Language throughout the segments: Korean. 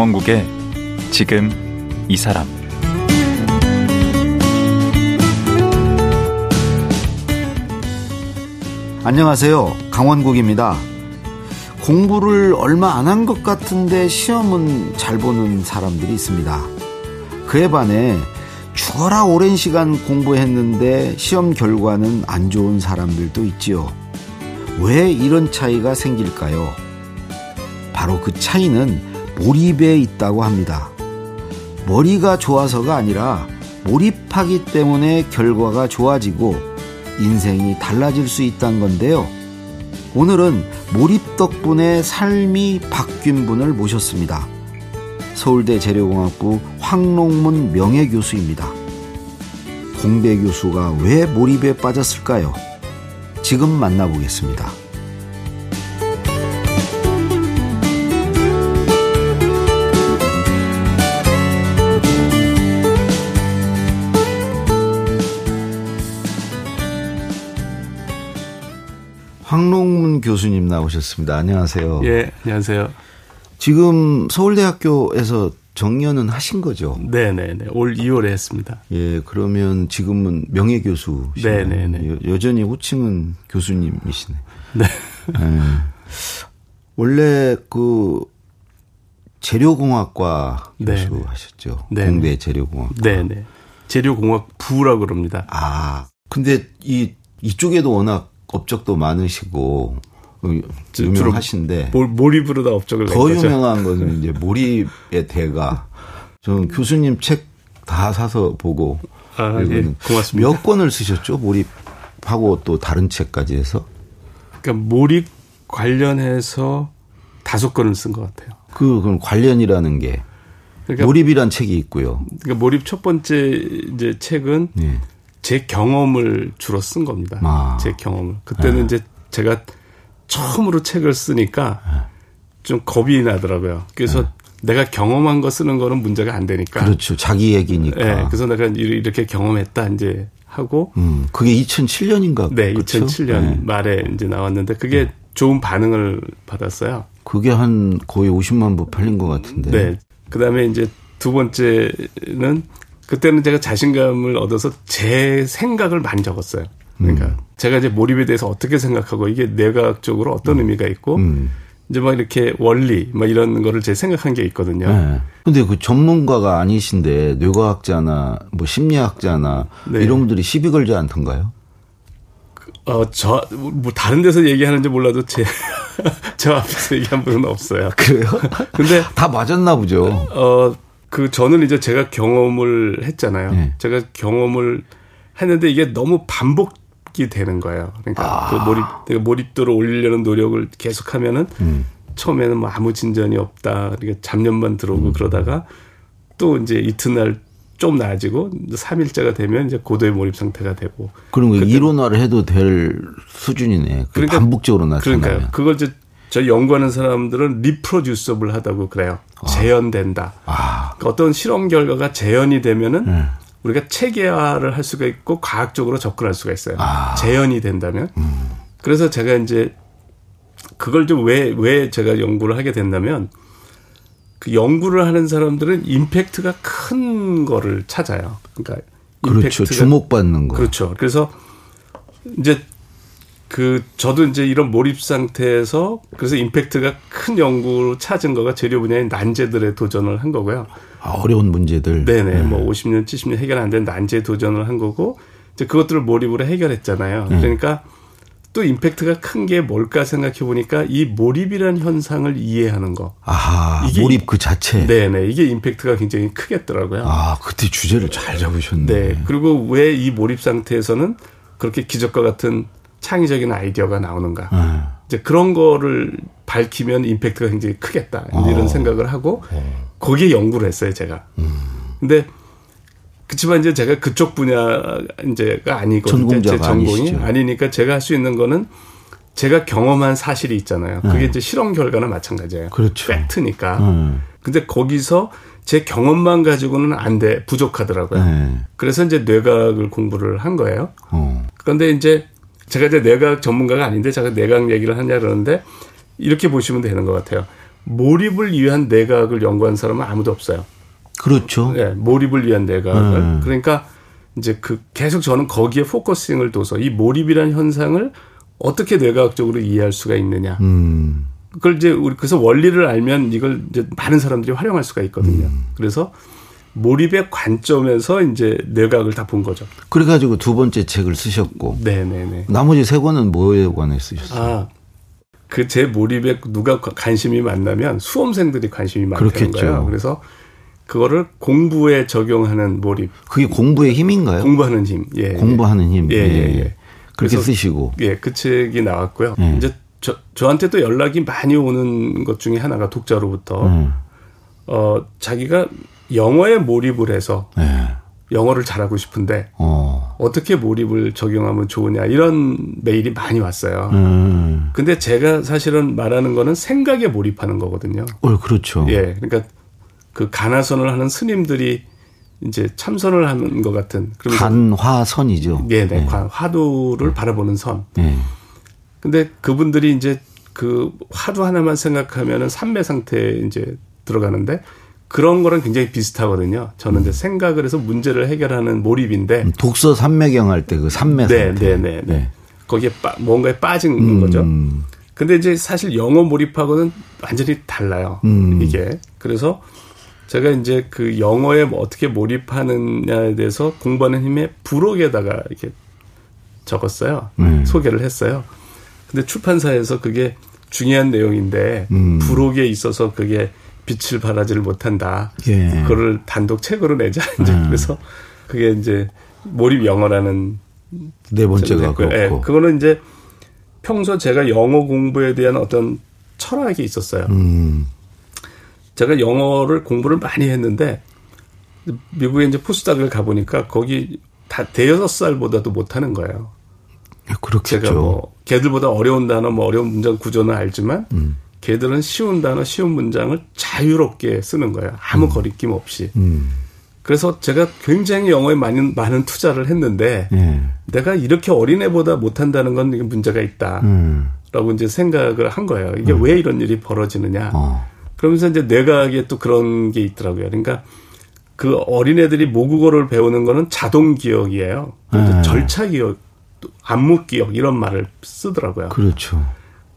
강원국의 지금 이 사람 안녕하세요. 강원국입니다. 공부를 얼마 안 한 것 같은데 시험은 잘 보는 사람들이 있습니다. 그에 반해 죽어라 오랜 시간 공부했는데 시험 결과는 안 좋은 사람들도 있지요. 왜 이런 차이가 생길까요? 바로 그 차이는 몰입에 있다고 합니다. 머리가 좋아서가 아니라 몰입하기 때문에 결과가 좋아지고 인생이 달라질 수 있다는 건데요. 오늘은 몰입 덕분에 삶이 바뀐 분을 모셨습니다. 서울대 재료공학부 황롱문 명예교수입니다. 공대 교수가 왜 몰입에 빠졌을까요? 지금 만나보겠습니다. 황롱문 교수님 나오셨습니다. 안녕하세요. 예, 안녕하세요. 지금 서울대학교에서 정년은 하신 거죠? 네네네. 올 2월에 했습니다. 예, 그러면 지금은 명예교수시네요. 네네네. 여 전히 호칭은 교수님이시네. 네. 예. 원래 그 재료공학과 교수 네네. 하셨죠? 네네. 공대 재료공학. 네네. 재료공학부라고 그럽니다. 아, 근데 이 이쪽에도 워낙 업적도 많으시고 유명하신데 몰, 몰입으로 다 업적을 더 유명한 것은 이제 몰입의 대가. 저는 교수님 책 다 사서 보고 아, 예. 고맙습니다. 몇 권을 쓰셨죠? 몰입하고 또 다른 책까지 해서. 그러니까 몰입 관련해서 다섯 권을 쓴 것 같아요. 그 그럼 관련이라는 게 그러니까, 몰입이란 책이 있고요. 그러니까 몰입 첫 번째 이제 책은 예. 제 경험을 주로 쓴 겁니다. 아. 제 경험을. 그때는 네. 이제 제가 처음으로 책을 쓰니까 네. 좀 겁이 나더라고요. 그래서 네. 내가 경험한 거 쓰는 거는 문제가 안 되니까. 그렇죠. 자기 얘기니까. 네. 그래서 내가 이렇게 경험했다 이제 하고. 음, 그게 2007년인가? 네, 그렇죠? 2007년 네. 말에 이제 나왔는데 그게 네. 좋은 반응을 받았어요. 그게 한 거의 50만 부 팔린 것 같은데. 네. 그 다음에 이제 두 번째는 그때는 제가 자신감을 얻어서 제 생각을 많이 적었어요. 그러니까 음. 제가 이제 몰입에 대해서 어떻게 생각하고 이게 뇌과학적으로 어떤 음. 의미가 있고 음. 이제 막 이렇게 원리 막 이런 거를 제 생각한 게 있거든요. 네. 근데 그 전문가가 아니신데 뇌과학자나 뭐 심리학자나 네. 이런 분들이 시비 걸지 않던가요? 어, 저, 뭐, 다른 데서 얘기하는지 몰라도 제, 저 앞에서 얘기한 분은 없어요. 그래요? 근데. 다 맞았나 보죠. 어, 그 저는 이제 제가 경험을 했잖아요. 네. 제가 경험을 했는데 이게 너무 반복이 되는 거예요. 그러니까 아. 그 몰입 몰입도를 올리려는 노력을 계속하면은 음. 처음에는 뭐 아무 진전이 없다. 그러니까 잡념만 들어오고 음. 그러다가 또 이제 이튿날 좀 나아지고 3일째가 되면 이제 고도의 몰입 상태가 되고. 그럼 이론화를 해도 될 수준이네. 그 그러니까 반복적으로 나타나면. 그러니까 그걸 이제 저 연구하는 사람들은 리프로듀서블 하다고 그래요. 아. 재현된다. 아. 그러니까 어떤 실험 결과가 재현이 되면은 네. 우리가 체계화를 할 수가 있고 과학적으로 접근할 수가 있어요. 아. 재현이 된다면. 음. 그래서 제가 이제 그걸 좀 왜 왜 제가 연구를 하게 된다면 그 연구를 하는 사람들은 임팩트가 큰 거를 찾아요. 그러니까 그렇죠. 주목받는 거. 그렇죠. 그래서 이제 그 저도 이제 이런 몰입 상태에서 그래서 임팩트가 큰 연구로 찾은 거가 재료 분야의 난제들의 도전을 한 거고요. 아, 어려운 문제들. 네네. 네. 뭐 50년, 70년 해결 안 된 난제 도전을 한 거고 이제 그것들을 몰입으로 해결했잖아요. 네. 그러니까 또 임팩트가 큰 게 뭘까 생각해 보니까 이 몰입이라는 현상을 이해하는 거. 아, 몰입 그 자체. 네네. 이게 임팩트가 굉장히 크겠더라고요. 아, 그때 주제를 잘 잡으셨네. 네. 그리고 왜 이 몰입 상태에서는 그렇게 기적과 같은 창의적인 아이디어가 나오는가. 네. 이제 그런 거를 밝히면 임팩트가 굉장히 크겠다. 이런 어. 생각을 하고 어. 거기에 연구를 했어요, 제가. 음. 근데 그렇지만 이제 제가 그쪽 분야 이제가 아니거든요. 제 전공이 아니시죠. 아니니까 제가 할 수 있는 거는 제가 경험한 사실이 있잖아요. 그게 네. 이제 실험 결과나 마찬가지예요. 그렇죠. 팩트니까. 음. 근데 거기서 제 경험만 가지고는 안 돼, 부족하더라고요. 네. 그래서 이제 뇌과학을 공부를 한 거예요. 어. 그런데 이제 제가 이제 뇌과학 전문가가 아닌데 제가 뇌과학 얘기를 하냐 그러는데 이렇게 보시면 되는 것 같아요. 몰입을 위한 뇌과학을 연구한 사람은 아무도 없어요. 그렇죠. 네, 몰입을 위한 뇌과학을. 음. 그러니까 이제 그 계속 저는 거기에 focusing을 둬서 이 몰입이라는 현상을 어떻게 뇌과학적으로 이해할 수가 있느냐. 음. 그걸 이제 우리 그래서 원리를 알면 이걸 이제 많은 사람들이 활용할 수가 있거든요. 음. 그래서 몰입의 관점에서 이제 뇌과학을 다 본 거죠. 그래가지고 두 번째 책을 쓰셨고. 네네네. 나머지 세 권은 뭐에 관해 쓰셨어요? 아, 그 제 몰입에 누가 관심이 많나면 수험생들이 관심이 많다는 그렇겠죠. 거예요. 그래서 그거를 공부에 적용하는 몰입. 그게 공부의 힘인가요? 공부하는 힘. 예. 공부하는 힘. 예, 예, 예. 예. 그렇게 쓰시고. 예, 그 책이 나왔고요. 예. 이제 저, 저한테 또 연락이 많이 오는 것 중에 하나가 독자로부터 음. 어, 자기가 영어에 몰입을 해서 예. 영어를 잘하고 싶은데 어. 떻게 몰입을 적용하면 좋으냐 이런 메일이 많이 왔어요. 음. 근데 제가 사실은 말하는 거는 생각에 몰입하는 거거든요. 어, 그렇죠. 예, 그러니까 그 간화선을 하는 스님들이 이제 참선을 하는 것 같은 간화선이죠. 네네, 네. 화두를 네. 바라보는 선. 네. 근데 그분들이 이제 그 화두 하나만 생각하면은 삼매 상태에 이제 들어가는데 그런 거랑 굉장히 비슷하거든요. 저는 이제 생각을 해서 문제를 해결하는 몰입인데 음, 독서 삼매경 할 때 그 삼매 네. 네, 네, 네. 거기에 빠, 뭔가에 빠진 음. 거죠. 근데 이제 사실 영어 몰입하고는 완전히 달라요. 음. 이게. 그래서 제가 이제 그 영어에 뭐 어떻게 몰입하느냐에 대해서 공부하는 힘의 부록에다가 이렇게 적었어요. 음. 소개를 했어요. 근데 출판사에서 그게 중요한 내용인데 음. 부록에 있어서 그게 빛을 발하지를 못한다. 예. 그거를 단독 책으로 내자. 이제 음. 그래서 그게 이제 몰입 영어라는 네 번째가 그 네, 그거는 이제 평소 제가 영어 공부에 대한 어떤 철학이 있었어요. 음. 제가 영어를 공부를 많이 했는데 미국에 이제 포스닥을 가보니까 거기 다 대여섯 살보다도 못하는 거예요. 그렇겠죠. 제가 뭐 걔들보다 어려운 단어, 뭐 어려운 문장 구조는 알지만 음. 걔들은 쉬운 단어, 쉬운 문장을 자유롭게 쓰는 거예요. 아무 음. 거리낌 없이. 음. 그래서 제가 굉장히 영어에 많은 많은 투자를 했는데 예. 내가 이렇게 어린애보다 못한다는 건 이게 문제가 있다라고 음. 이제 생각을 한 거예요. 이게 음. 왜 이런 일이 벌어지느냐. 어. 그러면서 이제 뇌과학에 또 그런 게 있더라고요. 그러니까 그 어린애들이 모국어를 배우는 거는 자동 기억이에요. 네. 절차 기억, 안무 기억 이런 말을 쓰더라고요. 그렇죠.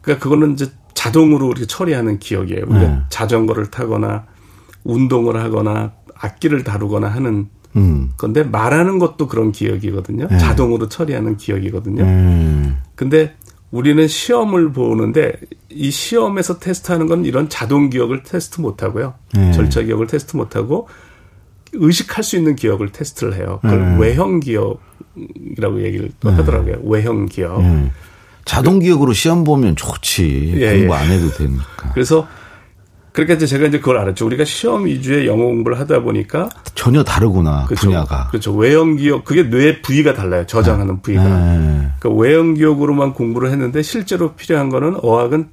그러니까 그거는 이제 자동으로 이렇게 처리하는 기억이에요. 우리가 네. 자전거를 타거나 운동을 하거나 악기를 다루거나 하는 음. 건데 말하는 것도 그런 기억이거든요. 네. 자동으로 처리하는 기억이거든요. 음. 근데 우리는 시험을 보는데 이 시험에서 테스트하는 건 이런 자동 기억을 테스트 못 하고요. 네. 절차 기억을 테스트 못 하고 의식할 수 있는 기억을 테스트를 해요. 그걸 네. 외형 기억이라고 얘기를 또 네. 하더라고요. 외형 기억. 네. 자동 기억으로 시험 보면 좋지. 예, 공부 예. 안 해도 되니까. 그래서 그러니까 이제 제가 이제 그걸 알았죠. 우리가 시험 위주의 영어 공부를 하다 보니까 전혀 다르구나 그렇죠. 분야가. 그렇죠. 외형 기억 그게 뇌 부위가 달라요. 저장하는 네. 부위가. 네. 그러니까 외형 기억으로만 공부를 했는데 실제로 필요한 거는 어학은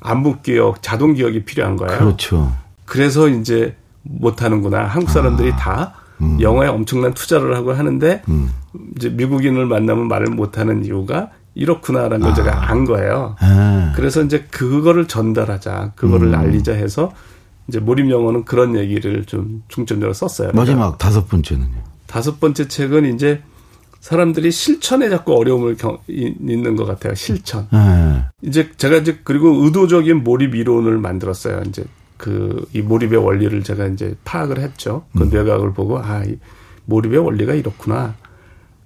안무 기억, 자동 기억이 필요한 거예요. 그렇죠. 그래서 이제 못 하는구나. 한국 사람들이 아. 다 음. 영어에 엄청난 투자를 하고 하는데 음. 이제 미국인을 만나면 말을 못 하는 이유가 이렇구나라는 걸 아. 제가 안 거예요. 아. 그래서 이제 그거를 전달하자, 그거를 음. 알리자 해서 이제 몰입 영어는 그런 얘기를 좀 중점적으로 썼어요. 마지막 다섯 번째는요. 다섯 번째 책은 이제 사람들이 실천에 자꾸 어려움을 경, 있는 것 같아요. 실천. 네. 이제 제가 이제 그리고 의도적인 몰입 이론을 만들었어요. 이제 그 이 몰입의 원리를 제가 이제 파악을 했죠. 그 음. 뇌과학을 보고 아, 이 몰입의 원리가 이렇구나.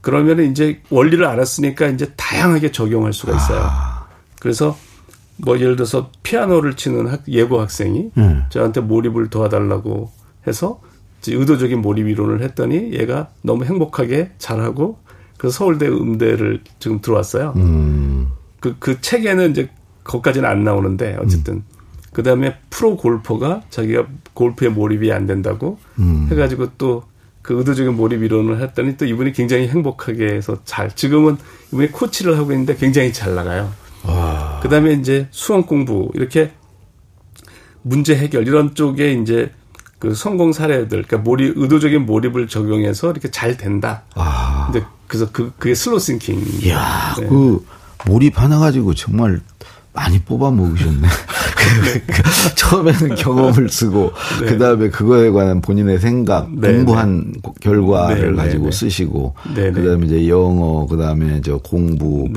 그러면 이제 원리를 알았으니까 이제 다양하게 적용할 수가 있어요. 아. 그래서 뭐 예를 들어서 피아노를 치는 학, 예고 학생이 음. 저한테 몰입을 도와달라고 해서 의도적인 몰입 이론을 했더니 얘가 너무 행복하게 잘하고 그래서 서울대 음대를 지금 들어왔어요. 음. 그, 그 책에는 이제 거기까지는 안 나오는데 어쨌든 음. 그 다음에 프로 골퍼가 자기가 골프에 몰입이 안 된다고 음. 해가지고 또 그 의도적인 몰입 이론을 했더니 또 이분이 굉장히 행복하게 해서 잘 지금은 이분이 코치를 하고 있는데 굉장히 잘 나가요. 와. 그다음에 이제 수험 공부 이렇게 문제 해결 이런 쪽에 이제 그 성공 사례들 그러니까 몰입 의도적인 몰입을 적용해서 이렇게 잘 된다. 아. 근데 그래서 그 그게 slow thinking. 이야, 네. 그 몰입 하나 가지고 정말 많이 뽑아 먹으셨네. 처음에는 경험을 쓰고 네. 그다음에 그거에 관한 본인의 생각, 네, 공부한 네. 결과를 네, 가지고 네, 쓰시고 그 다음에 이제 영어, 그 다음에 저 공부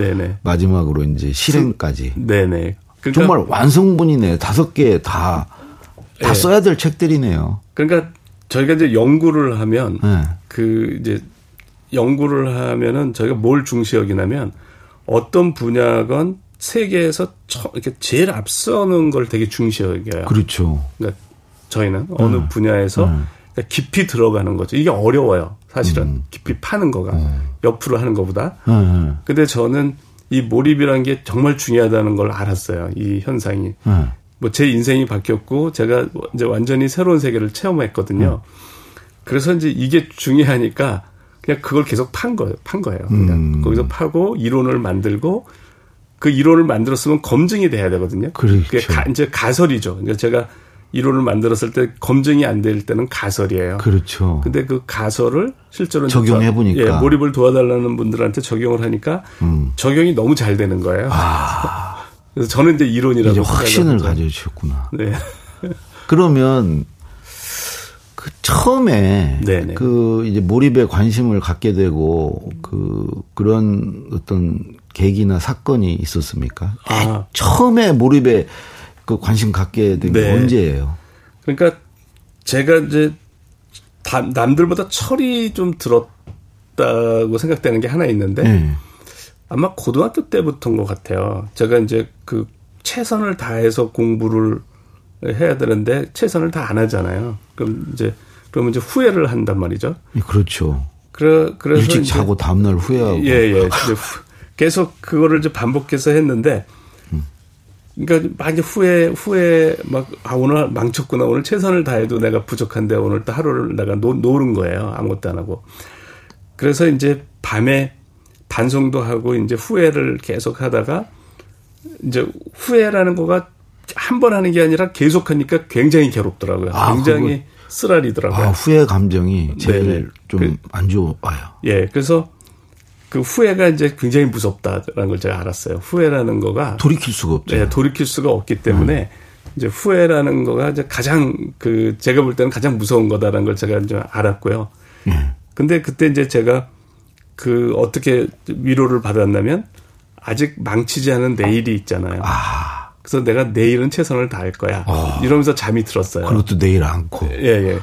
마지막으로 이제 실행까지. 네네. 그러니까 정말 완성분이네. 다섯 개 다 다 써야 될 책들이네요. 그러니까 저희가 이제 연구를 하면 그 이제 연구를 하면은 저희가 뭘 중시 여기냐면 어떤 분야건 세계에서 처, 이렇게 제일 앞서는 걸 되게 중시 여겨요. 그렇죠. 그러니까 저희는 어느 음. 분야에서 음. 그러니까 깊이 들어가는 거죠. 이게 어려워요. 사실은 음. 깊이 파는 거가 음. 옆으로 하는 것보다. 음, 음. 근데 저는 이 몰입이라는 게 정말 중요하다는 걸 알았어요. 이 현상이. 뭐 제 인생이 바뀌었고 제가 이제 완전히 새로운 세계를 체험했거든요. 그래서 이제 이게 중요하니까 그냥 그걸 계속 판 거예요. 판 거예요. 그냥 거기서 파고 이론을 만들고 그 이론을 만들었으면 검증이 돼야 되거든요. 그렇죠. 그게 가, 이제 가설이죠. 그러니까 제가 이론을 만들었을 때 검증이 안 될 때는 가설이에요. 그렇죠. 근데 그 가설을 실제로 적용해 보니까 예, 몰입을 도와달라는 분들한테 적용을 하니까 음. 적용이 너무 잘 되는 거예요. 아. 그래서 저는 이제 이론이라고 이제 확신을 가져주셨구나. 네. 그러면 그 처음에 네네. 그 이제 몰입에 관심을 갖게 되고 그 그런 어떤 계기나 사건이 있었습니까? 아. 처음에 몰입에 그 관심 갖게 된게 네. 언제예요? 그러니까 제가 이제 남들보다 철이 좀 들었다고 생각되는 게 하나 있는데 네. 아마 고등학교 때부터인 것 같아요. 제가 이제 그 최선을 다해서 공부를 해야 되는데 최선을 다 안 하잖아요. 그럼 이제 그러면 이제 후회를 한단 말이죠. 그렇죠. 그래, 그래서 일찍 자고 다음 날 후회하고. 예, 예. 계속 그거를 이제 반복해서 했는데, 그러니까 막 이제 후회, 후회, 막, 아, 오늘 망쳤구나. 오늘 최선을 다해도 내가 부족한데 오늘 또 하루를 내가 노, 노는 거예요. 아무것도 안 하고. 그래서 이제 밤에 반성도 하고 이제 후회를 계속 하다가 이제 후회라는 거가 한 번 하는 게 아니라 계속 하니까 굉장히 괴롭더라고요. 아, 굉장히 쓰라리더라고요. 아, 후회 감정이 제일 좀 안 좋아요. 예. 그래서 그 후회가 이제 굉장히 무섭다라는 걸 제가 알았어요. 후회라는 거가 돌이킬 수가 없죠. 네, 돌이킬 수가 없기 때문에 음. 이제 후회라는 거가 이제 가장 그 제가 볼 때는 가장 무서운 거다라는 걸 제가 이제 알았고요. 음. 근데 그때 이제 제가 그 어떻게 위로를 받았냐면 아직 망치지 않은 내일이 있잖아요. 아. 그래서 내가 내일은 최선을 다할 거야. 아. 이러면서 잠이 들었어요. 그것도 내일 않고. 예, 예.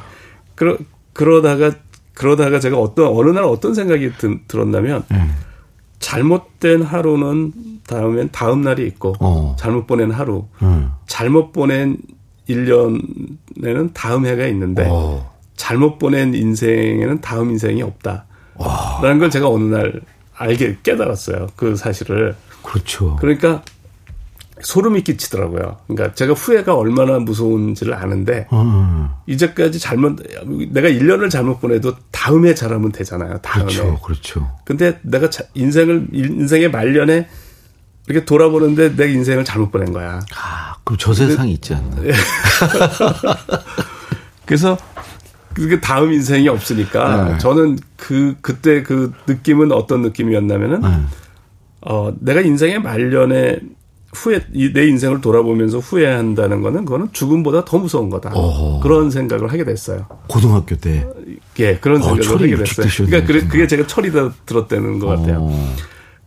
그러, 그러다가 그러다가 제가 어떤 어느 날 어떤 생각이 드, 들었냐면 음. 잘못된 하루는 다음엔 다음 날이 있고 어. 잘못 보낸 하루, 음. 잘못 보낸 1년에는 다음 해가 있는데 어. 잘못 보낸 인생에는 다음 인생이 없다. 라는 걸 제가 어느 날 알게 깨달았어요. 그 사실을. 그렇죠. 그러니까 소름이 끼치더라고요. 그러니까 제가 후회가 얼마나 무서운지를 아는데 음. 이제까지 잘못 내가 1년을 잘못 보내도 다음에 잘하면 되잖아요. 다음에. 그렇죠. 그렇죠. 근데 내가 인생을 인생의 말년에 이렇게 돌아보는데 내 인생을 잘못 보낸 거야. 아, 그럼 저 세상이 있지 않나. 그래서 그게 다음 인생이 없으니까 네. 저는 그 그때 그 느낌은 어떤 느낌이었냐면은 네. 어 내가 인생의 말년에 후회 내 인생을 돌아보면서 후회한다는 거는 그거는 죽음보다 더 무서운 거다. 어허. 그런 생각을 하게 됐어요. 고등학교 때. 예, 그런 어, 생각을 하게 됐어요. 그러니까 그래, 그게 제가 철이 다 들었다는 것 같아요. 어.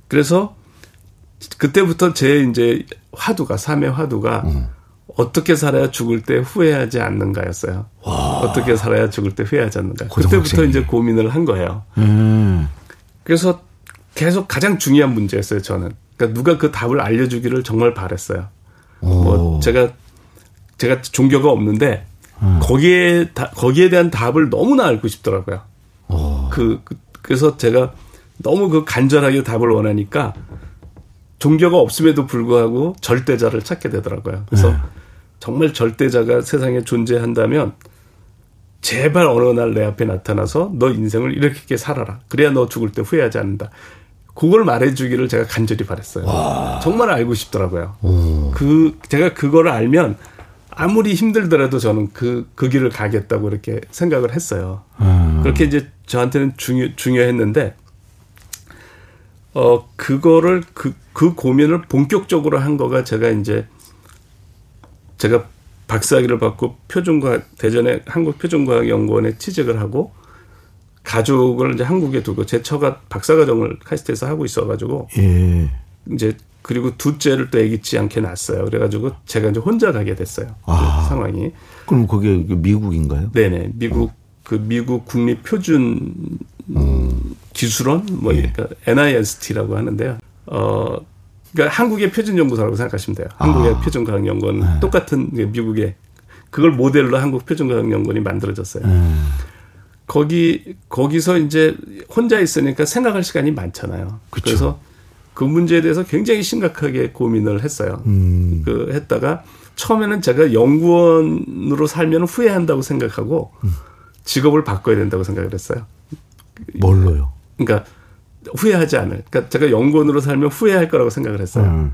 그래서 그때부터 제 이제 화두가 삶의 화두가 음. 어떻게 살아야 죽을 때 후회하지 않는가였어요. 와. 어떻게 살아야 죽을 때 후회하지 않는가. 그때부터 이제 고민을 한 거예요. 음. 그래서 계속 가장 중요한 문제였어요, 저는. 그러니까 누가 그 답을 알려주기를 정말 바랬어요. 오. 뭐 제가 제가 종교가 없는데 음. 거기에 다, 거기에 대한 답을 너무나 알고 싶더라고요. 그, 그 그래서 제가 너무 그 간절하게 답을 원하니까 종교가 없음에도 불구하고 절대자를 찾게 되더라고요. 그래서 네. 정말 절대자가 세상에 존재한다면 제발 어느 날 내 앞에 나타나서 너 인생을 이렇게 살아라. 그래야 너 죽을 때 후회하지 않는다. 그걸 말해주기를 제가 간절히 바랬어요. 와. 정말 알고 싶더라고요. 오. 그 제가 그거를 알면 아무리 힘들더라도 저는 그, 그 길을 가겠다고 이렇게 생각을 했어요. 음. 그렇게 이제 저한테는 중요, 중요했는데, 어, 그거를 그, 그 고민을 본격적으로 한 거가 제가 이제 제가 박사학위를 받고 표준과학 대전의 한국 표준과학 연구원에 취직을 하고 가족을 이제 한국에 두고 제 처가 박사과정을 카이스트에서 하고 있어가지고 예. 이제 그리고 둘째를 또 애기치 않게 낳았어요. 그래가지고 제가 이제 혼자 가게 됐어요. 아. 그 상황이. 그럼 거기 그 미국인가요? 네네. 미국 어. 그 미국 국립 표준 음. 기술원 뭐 예. 그러니까 NIST라고 하는데요. 어 그러니까 한국의 표준 연구소라고 생각하시면 돼요. 한국의 아. 표준 과학 연구원 네. 똑같은 미국의 그걸 모델로 한국 표준 과학 연구원이 만들어졌어요. 음. 거기 거기서 이제 혼자 있으니까 생각할 시간이 많잖아요. 그쵸. 그래서 그 문제에 대해서 굉장히 심각하게 고민을 했어요. 음. 그 했다가 처음에는 제가 연구원으로 살면 후회한다고 생각하고 음. 직업을 바꿔야 된다고 생각을 했어요. 뭘로요? 그러니까 후회하지 않을. 그러니까 제가 연구원으로 살면 후회할 거라고 생각을 했어요. 음.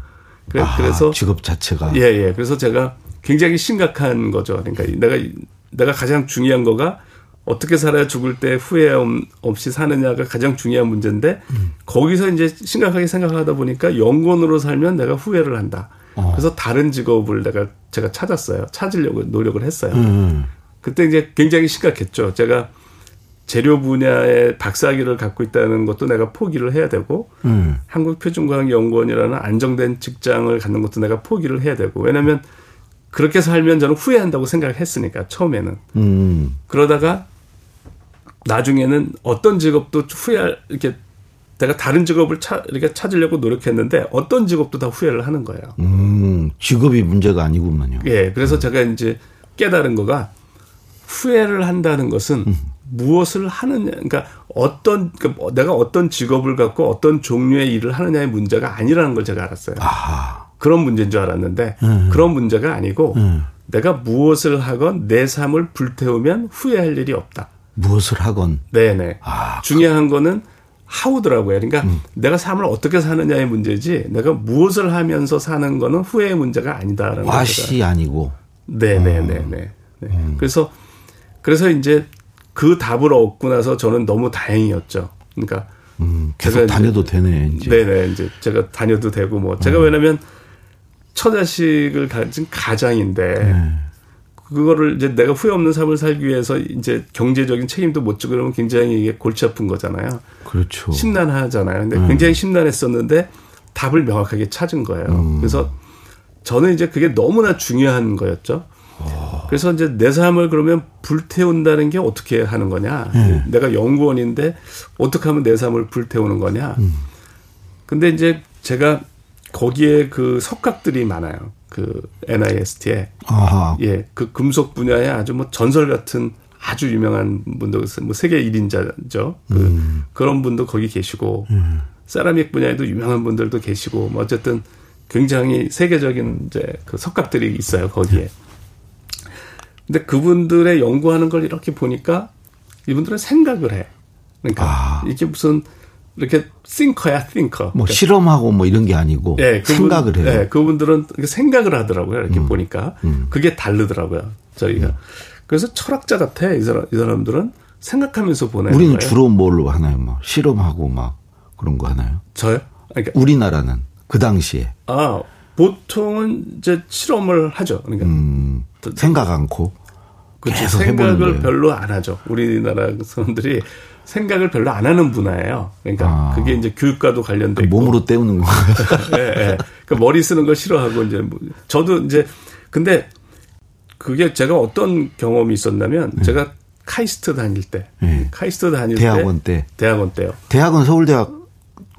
그래, 아, 그래서 직업 자체가 예, 예. 그래서 제가 굉장히 심각한 거죠. 그러니까 내가 내가 가장 중요한 거가 어떻게 살아야 죽을 때 후회 없이 사느냐가 가장 중요한 문제인데 음. 거기서 이제 심각하게 생각하다 보니까 연구원으로 살면 내가 후회를 한다. 어. 그래서 다른 직업을 내가 제가 찾았어요. 찾으려고 노력을 했어요. 음. 그때 이제 굉장히 심각했죠. 제가 재료 분야의 박사학위를 갖고 있다는 것도 내가 포기를 해야 되고 음. 한국표준과학연구원이라는 안정된 직장을 갖는 것도 내가 포기를 해야 되고 왜냐하면 그렇게 살면 저는 후회한다고 생각했으니까 처음에는 음. 그러다가 나중에는 어떤 직업도 후회할 이렇게 내가 다른 직업을 차, 이렇게 찾으려고 노력했는데 어떤 직업도 다 후회를 하는 거예요. 음, 직업이 문제가 아니구만요. 예, 그래서 음. 제가 이제 깨달은 거가 후회를 한다는 것은 음. 무엇을 하느냐, 그러니까 어떤 그러니까 뭐 내가 어떤 직업을 갖고 어떤 종류의 일을 하느냐의 문제가 아니라는 걸 제가 알았어요. 아. 그런 문제인 줄 알았는데 음. 그런 문제가 아니고 음. 내가 무엇을 하건 내 삶을 불태우면 후회할 일이 없다. 무엇을 하건. 네네. 아, 중요한 거는 하우더라고요. 그러니까 음. 내가 삶을 어떻게 사느냐의 문제지 내가 무엇을 하면서 사는 거는 후회의 문제가 아니다라는 와시 아니고. 네네네네. 음. 네. 음. 그래서 그래서 이제 그 답을 얻고 나서 저는 너무 다행이었죠. 그러니까 음, 계속 다녀도 되네. 이제. 네네 이제 제가 다녀도 되고 뭐 제가 음. 왜냐면 처자식을 가진 가장인데 네. 그거를 이제 내가 후회 없는 삶을 살기 위해서 이제 경제적인 책임도 못 지고 그러면 굉장히 이게 골치 아픈 거잖아요. 그렇죠. 심란하잖아요. 근데 음. 굉장히 심란했었는데 답을 명확하게 찾은 거예요. 음. 그래서 저는 이제 그게 너무나 중요한 거였죠. 어. 그래서 이제 내 삶을 그러면 불태운다는 게 어떻게 하는 거냐. 네. 내가 연구원인데 어떻게 하면 내 삶을 불태우는 거냐. 음. 근데 이제 제가 거기에 그 석학들이 많아요. 그 NIST에 아하. 예, 그 금속 분야에 아주 뭐 전설 같은 아주 유명한 분도 뭐 세계 1인자죠. 그 음. 그런 분도 거기 계시고 음. 세라믹 분야에도 유명한 분들도 계시고 뭐 어쨌든 굉장히 세계적인 이제 그 석각들이 있어요 거기에. 근데 그분들의 연구하는 걸 이렇게 보니까 이분들은 생각을 해. 그러니까 아. 이게 무슨 이렇게 싱커야 싱커. 뭐 그러니까. 실험하고 뭐 이런 게 아니고 네, 그분, 생각을 해요. 네, 그분들은 생각을 하더라고요. 이렇게 음. 보니까 음. 그게 다르더라고요. 저희가 음. 그래서 철학자 같아 이 사람 이 사람들은 생각하면서 보내는 우리는 거예요. 주로 뭘로 하나요? 뭐 실험하고 막 그런 거 하나요? 저요? 그러니까 우리나라는 그 당시에 아 보통은 이제 실험을 하죠. 그러니까 음, 생각 않고 그렇죠. 생각을 별로 안 하죠. 우리나라 사람들이 생각을 별로 안 하는 문화예요. 그러니까 아. 그게 이제 교육과도 관련돼 그 몸으로 때우는 거. 예, 예. 그 머리 쓰는 걸 싫어하고 이제 뭐 저도 이제 근데 그게 제가 어떤 경험이 있었냐면 네. 제가 카이스트 다닐 때, 네. 카이스트 다닐 대학원 때, 때, 대학원 때요. 대학은 서울대학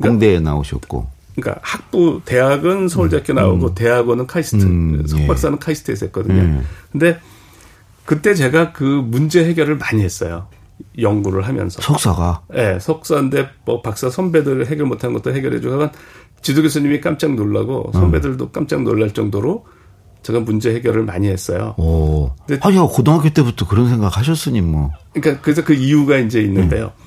공대에 그러니까, 나오셨고. 그러니까 학부 대학은 서울대학교 음. 나오고 음. 대학원은 카이스트, 음. 석박사는 예. 카이스트에서 했거든요. 음. 근데 그때 제가 그 문제 해결을 많이 했어요. 연구를 하면서. 석사가? 네, 석사인데 뭐 박사 선배들 해결 못한 것도 해결해주고 지도 교수님이 깜짝 놀라고 선배들도 음. 깜짝 놀랄 정도로 제가 문제 해결을 많이 했어요. 오. 근데 아니, 고등학교 때부터 그런 생각 하셨으니 뭐. 그러니까 그래서 그 이유가 이제 있는데요. 음.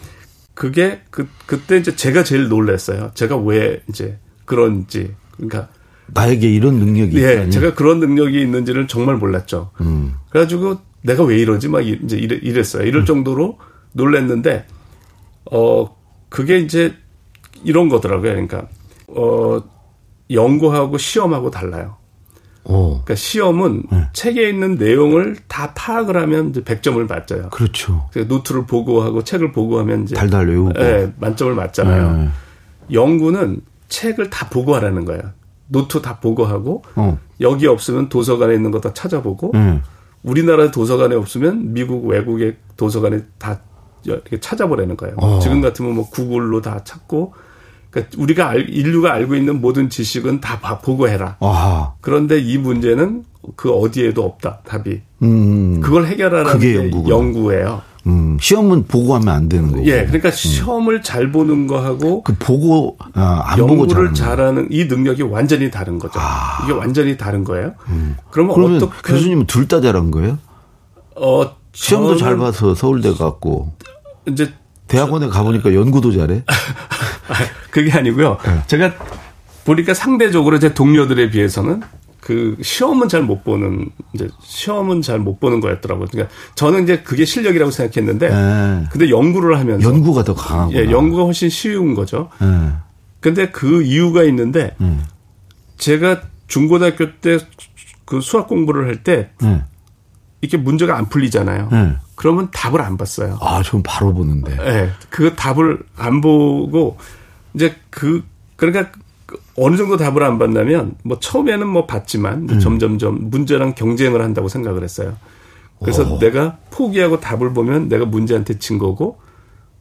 그게 그 그때 이제 제가 제일 놀랐어요. 제가 왜 이제 그런지. 그러니까 나에게 이런 능력이 예, 있다니. 제가 그런 능력이 있는지를 정말 몰랐죠. 음. 그래가지고 내가 왜 이러지 막 이제 이랬어요. 이럴 음. 정도로 놀랬는데 어 그게 이제 이런 거더라고요. 그러니까 어 연구하고 시험하고 달라요. 오. 그러니까 시험은 네. 책에 있는 내용을 다 파악을 하면 이제 100점을 맞아요. 그렇죠. 노트를 보고하고 책을 보고하면 이제 달달 외우고 네, 만점을 맞잖아요. 네. 연구는 책을 다 보고하라는 거예요. 노트 다 보고하고 어. 여기 없으면 도서관에 있는 거 다 찾아보고 음. 우리나라 도서관에 없으면 미국 외국의 도서관에 다 이렇게 찾아보라는 거예요. 어. 지금 같으면 뭐 구글로 다 찾고 그러니까 우리가 알, 인류가 알고 있는 모든 지식은 다 보고 해라. 아하. 그런데 이 문제는 그 어디에도 없다 답이. 음. 그걸 해결하라는 게 연구예요. 음, 시험은 보고 하면 안 되는 거고. 예, 그러니까 음. 시험을 잘 보는 거하고 그 보고 아, 안 연구를 보고 잘하는 이 능력이 완전히 다른 거죠. 아. 이게 완전히 다른 거예요. 음. 그러면, 그러면 어떻게 교수님은 둘 다 잘한 거예요? 어, 시험도 잘 봐서 서울대 갔고 이제 대학원에 가 보니까 연구도 잘해? 그게 아니고요. 네. 제가 보니까 상대적으로 제 동료들에 비해서는 그 시험은 잘 못 보는 이제 시험은 잘 못 보는 거였더라고요. 그러니까 저는 이제 그게 실력이라고 생각했는데 네. 근데 연구를 하면서 연구가 더 강하고 예, 연구가 훨씬 쉬운 거죠. 네. 근데 그 이유가 있는데 음. 제가 중고등학교 때 그 수학 공부를 할때 네. 이렇게 문제가 안 풀리잖아요. 네. 그러면 답을 안 봤어요. 아, 좀 바로 보는데. 네. 그 답을 안 보고 이제 그 그러니까 어느 정도 답을 안 받냐면 뭐 처음에는 뭐 봤지만 음. 점점점 문제랑 경쟁을 한다고 생각을 했어요. 그래서 오. 내가 포기하고 답을 보면 내가 문제한테 진 거고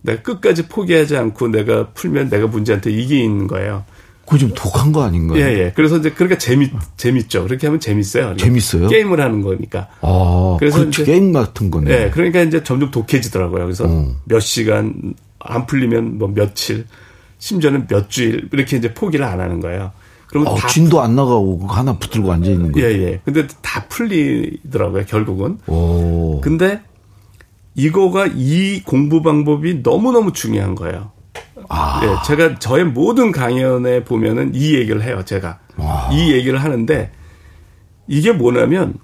내가 끝까지 포기하지 않고 내가 풀면 내가 문제한테 이기는 거예요. 그거 좀 독한 거 아닌가요? 예, 예. 그래서 이제 그러니까 재밌 재밌죠. 그렇게 하면 재밌어요. 재밌어요? 게임을 하는 거니까. 아, 그래서 이제 게임 같은 거네. 예. 그러니까 이제 점점 독해지더라고요. 그래서 어. 몇 시간 안 풀리면 뭐 며칠 심지어는 몇 주일 이렇게 이제 포기를 안 하는 거예요. 그러면 어, 다 진도 안 나가고 하나 붙들고 앉아 있는 거예요. 예, 예. 근데 다 풀리더라고요, 결국은. 오. 근데 이거가 이 공부 방법이 너무너무 중요한 거예요. 아. 예, 제가 저의 모든 강연에 보면은 이 얘기를 해요, 제가. 와. 이 얘기를 하는데 이게 뭐냐면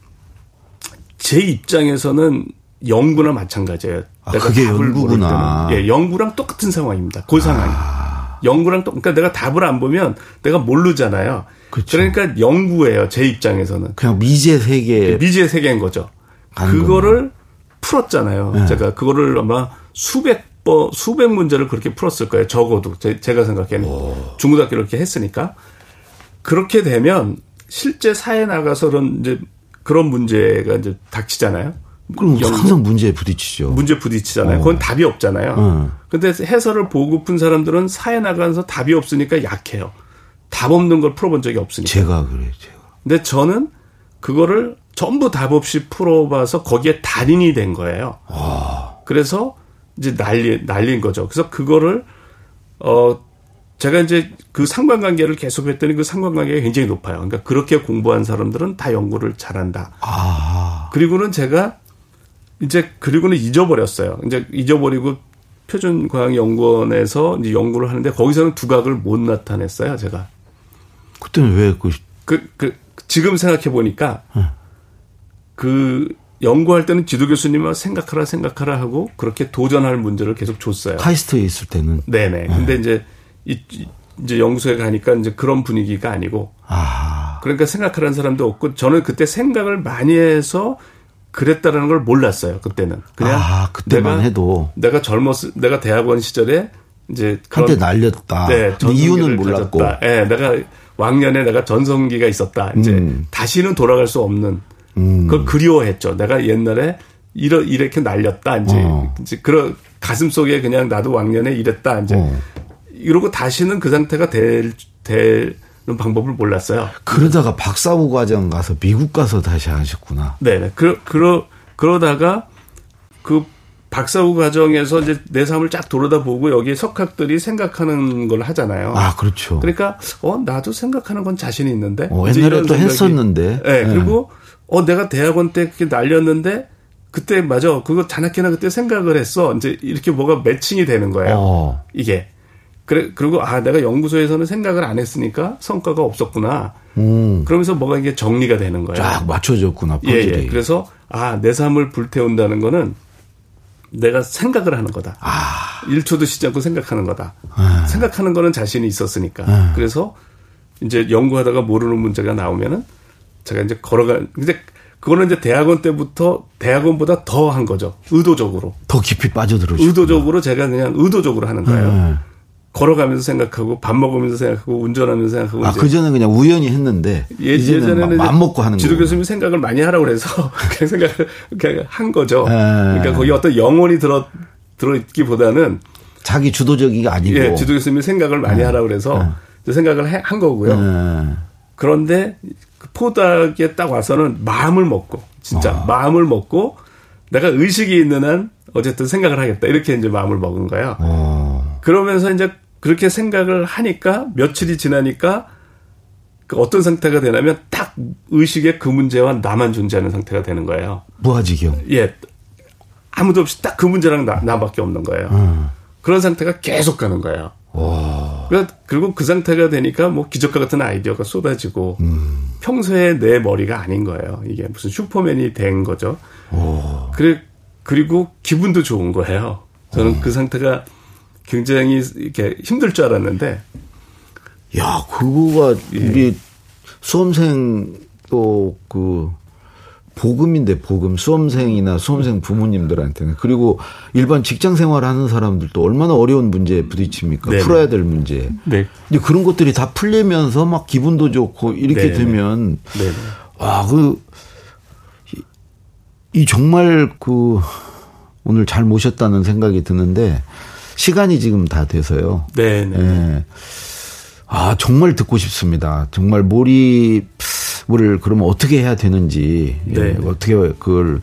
제 입장에서는 연구나 마찬가지예요. 아, 내가 그게 연구구나. 예, 연구랑 똑같은 상황입니다. 그 상황이. 아. 연구랑 또 그러니까 내가 답을 안 보면 내가 모르잖아요. 그렇죠. 그러니까 연구예요. 제 입장에서는. 그냥 미지의 세계. 미지의 세계인 거죠. 그거를 거구나. 풀었잖아요. 네. 제가 그거를 아마 수백 번, 수백 문제를 그렇게 풀었을 거예요. 적어도 제, 가 생각에는 중고등학교를 이렇게 했으니까 그렇게 되면 실제 사회 나가서는 이제 그런 문제가 이제 닥치잖아요. 그럼 항상 문제에 부딪히죠. 문제 부딪히잖아요. 어. 그건 답이 없잖아요. 어. 근데 해설을 보고픈 사람들은 사회 나가서 답이 없으니까 약해요. 답 없는 걸 풀어본 적이 없으니까. 제가 그래요, 제가. 근데 저는 그거를 전부 답 없이 풀어봐서 거기에 달인이 된 거예요. 와. 그래서 이제 난리, 날린 거죠. 그래서 그거를, 어, 제가 이제 그 상관관계를 계속 했더니 그 상관관계가 굉장히 높아요. 그러니까 그렇게 공부한 사람들은 다 연구를 잘한다. 아. 그리고는 제가 이제 그리고는 잊어버렸어요. 이제 잊어버리고 표준과학연구원에서 이제 연구를 하는데 거기서는 두각을 못 나타냈어요, 제가. 그때는 왜 그, 그, 그, 지금 생각해 보니까 응. 그 연구할 때는 지도 교수님은 생각하라 생각하라 하고 그렇게 도전할 문제를 계속 줬어요. 카이스트에 있을 때는. 네네. 근데 네. 이제 이, 이제 연구소에 가니까 이제 그런 분위기가 아니고. 아. 그러니까 생각하라는 사람도 없고 저는 그때 생각을 많이 해서 그랬다라는 걸 몰랐어요. 그때는 그냥 아, 그때만 내가, 해도 내가 젊었을 내가 대학원 시절에 이제 한때 날렸다. 네, 이유는 몰랐고. 예, 네, 내가 왕년에 내가 전성기가 있었다. 이제 음. 다시는 돌아갈 수 없는 음. 그걸 그리워했죠. 내가 옛날에 이러, 이렇게 날렸다. 이제, 어. 이제 그런 가슴 속에 그냥 나도 왕년에 이랬다. 이제 어. 이러고 다시는 그 상태가 될, 될 방법을 몰랐어요. 그러다가 박사부 과정 가서 미국 가서 다시 하셨구나. 네, 그 그러 그러다가 그 박사부 과정에서 이제 내 삶을 쫙 돌아다 보고 여기 석학들이 생각하는 걸 하잖아요. 아, 그렇죠. 그러니까 어 나도 생각하는 건 자신이 있는데. 어, 옛날에 또 생각이, 했었는데. 네, 네, 그리고 어 내가 대학원 때 그렇게 날렸는데 그때 맞아 그거 자나깨나 그때 생각을 했어. 이제 이렇게 뭐가 매칭이 되는 거예요. 어. 이게. 그래 그리고 아 내가 연구소에서는 생각을 안 했으니까 성과가 없었구나. 음. 그러면서 뭐가 이게 정리가 되는 거예요. 쫙 맞춰졌구나. 예, 예. 그래서 아 내 삶을 불태운다는 거는 내가 생각을 하는 거다. 아. 1초도 쉬지 않고 생각하는 거다. 아. 생각하는 거는 자신이 있었으니까. 아. 그래서 이제 연구하다가 모르는 문제가 나오면은 제가 이제 걸어가 근데 그거는 이제 대학원 때부터 대학원보다 더 한 거죠. 의도적으로. 더 깊이 빠져들어. 의도적으로 제가 그냥 의도적으로 하는 거예요. 네. 걸어가면서 생각하고 밥 먹으면서 생각하고 운전하면서 생각하고 아 그전에 그냥 우연히 했는데 예, 예전에는 맘 먹고 하는 지도 교수님이 생각을 많이 하라고 그래서 그냥 생각을 그냥 한 거죠. 에. 네. 그러니까 거기 어떤 영혼이 들어 들어 있기보다는 자기 주도적이가 아니고 예, 지도 교수님이 생각을 많이 에. 네. 하라고 그래서 에. 네. 생각을 해, 한 거고요. 그런데 그 포닥에 딱 와서는 마음을 먹고 진짜 아. 마음을 먹고 내가 의식이 있는 한 어쨌든 생각을 하겠다 이렇게 이제 마음을 먹은 거예요. 아. 그러면서 이제 그렇게 생각을 하니까 며칠이 지나니까 그 어떤 상태가 되냐면 딱 의식의 그 문제와 나만 존재하는 상태가 되는 거예요. 무아지경. 예. 아무도 없이 딱 그 문제랑 나, 나밖에 없는 거예요. 음. 그런 상태가 계속 가는 거예요. 와. 그리고 그 상태가 되니까 뭐 기적과 같은 아이디어가 쏟아지고 음. 평소에 내 머리가 아닌 거예요. 이게 무슨 슈퍼맨이 된 거죠. 오. 그래 그리고 기분도 좋은 거예요. 저는 오. 그 상태가 굉장히 이렇게 힘들 줄 알았는데. 야, 그거가 예. 우리 수험생 또그 복음인데 복음 수험생이나 수험생 부모님들한테는 그리고 일반 직장 생활하는 사람들도 얼마나 어려운 문제에 부딪힙니까 네네. 풀어야 될 문제. 네. 근데 그런 것들이 다 풀리면서 막 기분도 좋고 이렇게 네네. 되면 와그 이 정말 그 오늘 잘 모셨다는 생각이 드는데 시간이 지금 다 돼서요. 네. 네. 아, 정말 듣고 싶습니다. 정말 몰입을 그러면 어떻게 해야 되는지, 예, 네. 예, 어떻게 그걸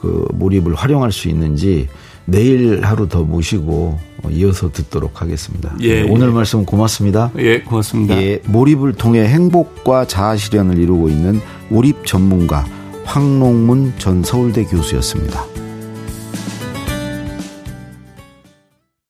그 몰입을 활용할 수 있는지 내일 하루 더 모시고 이어서 듣도록 하겠습니다. 예, 네, 오늘 예. 말씀 고맙습니다. 예, 고맙습니다. 예, 몰입을 통해 행복과 자아 실현을 이루고 있는 몰입 전문가 황롱문 전 서울대 교수였습니다.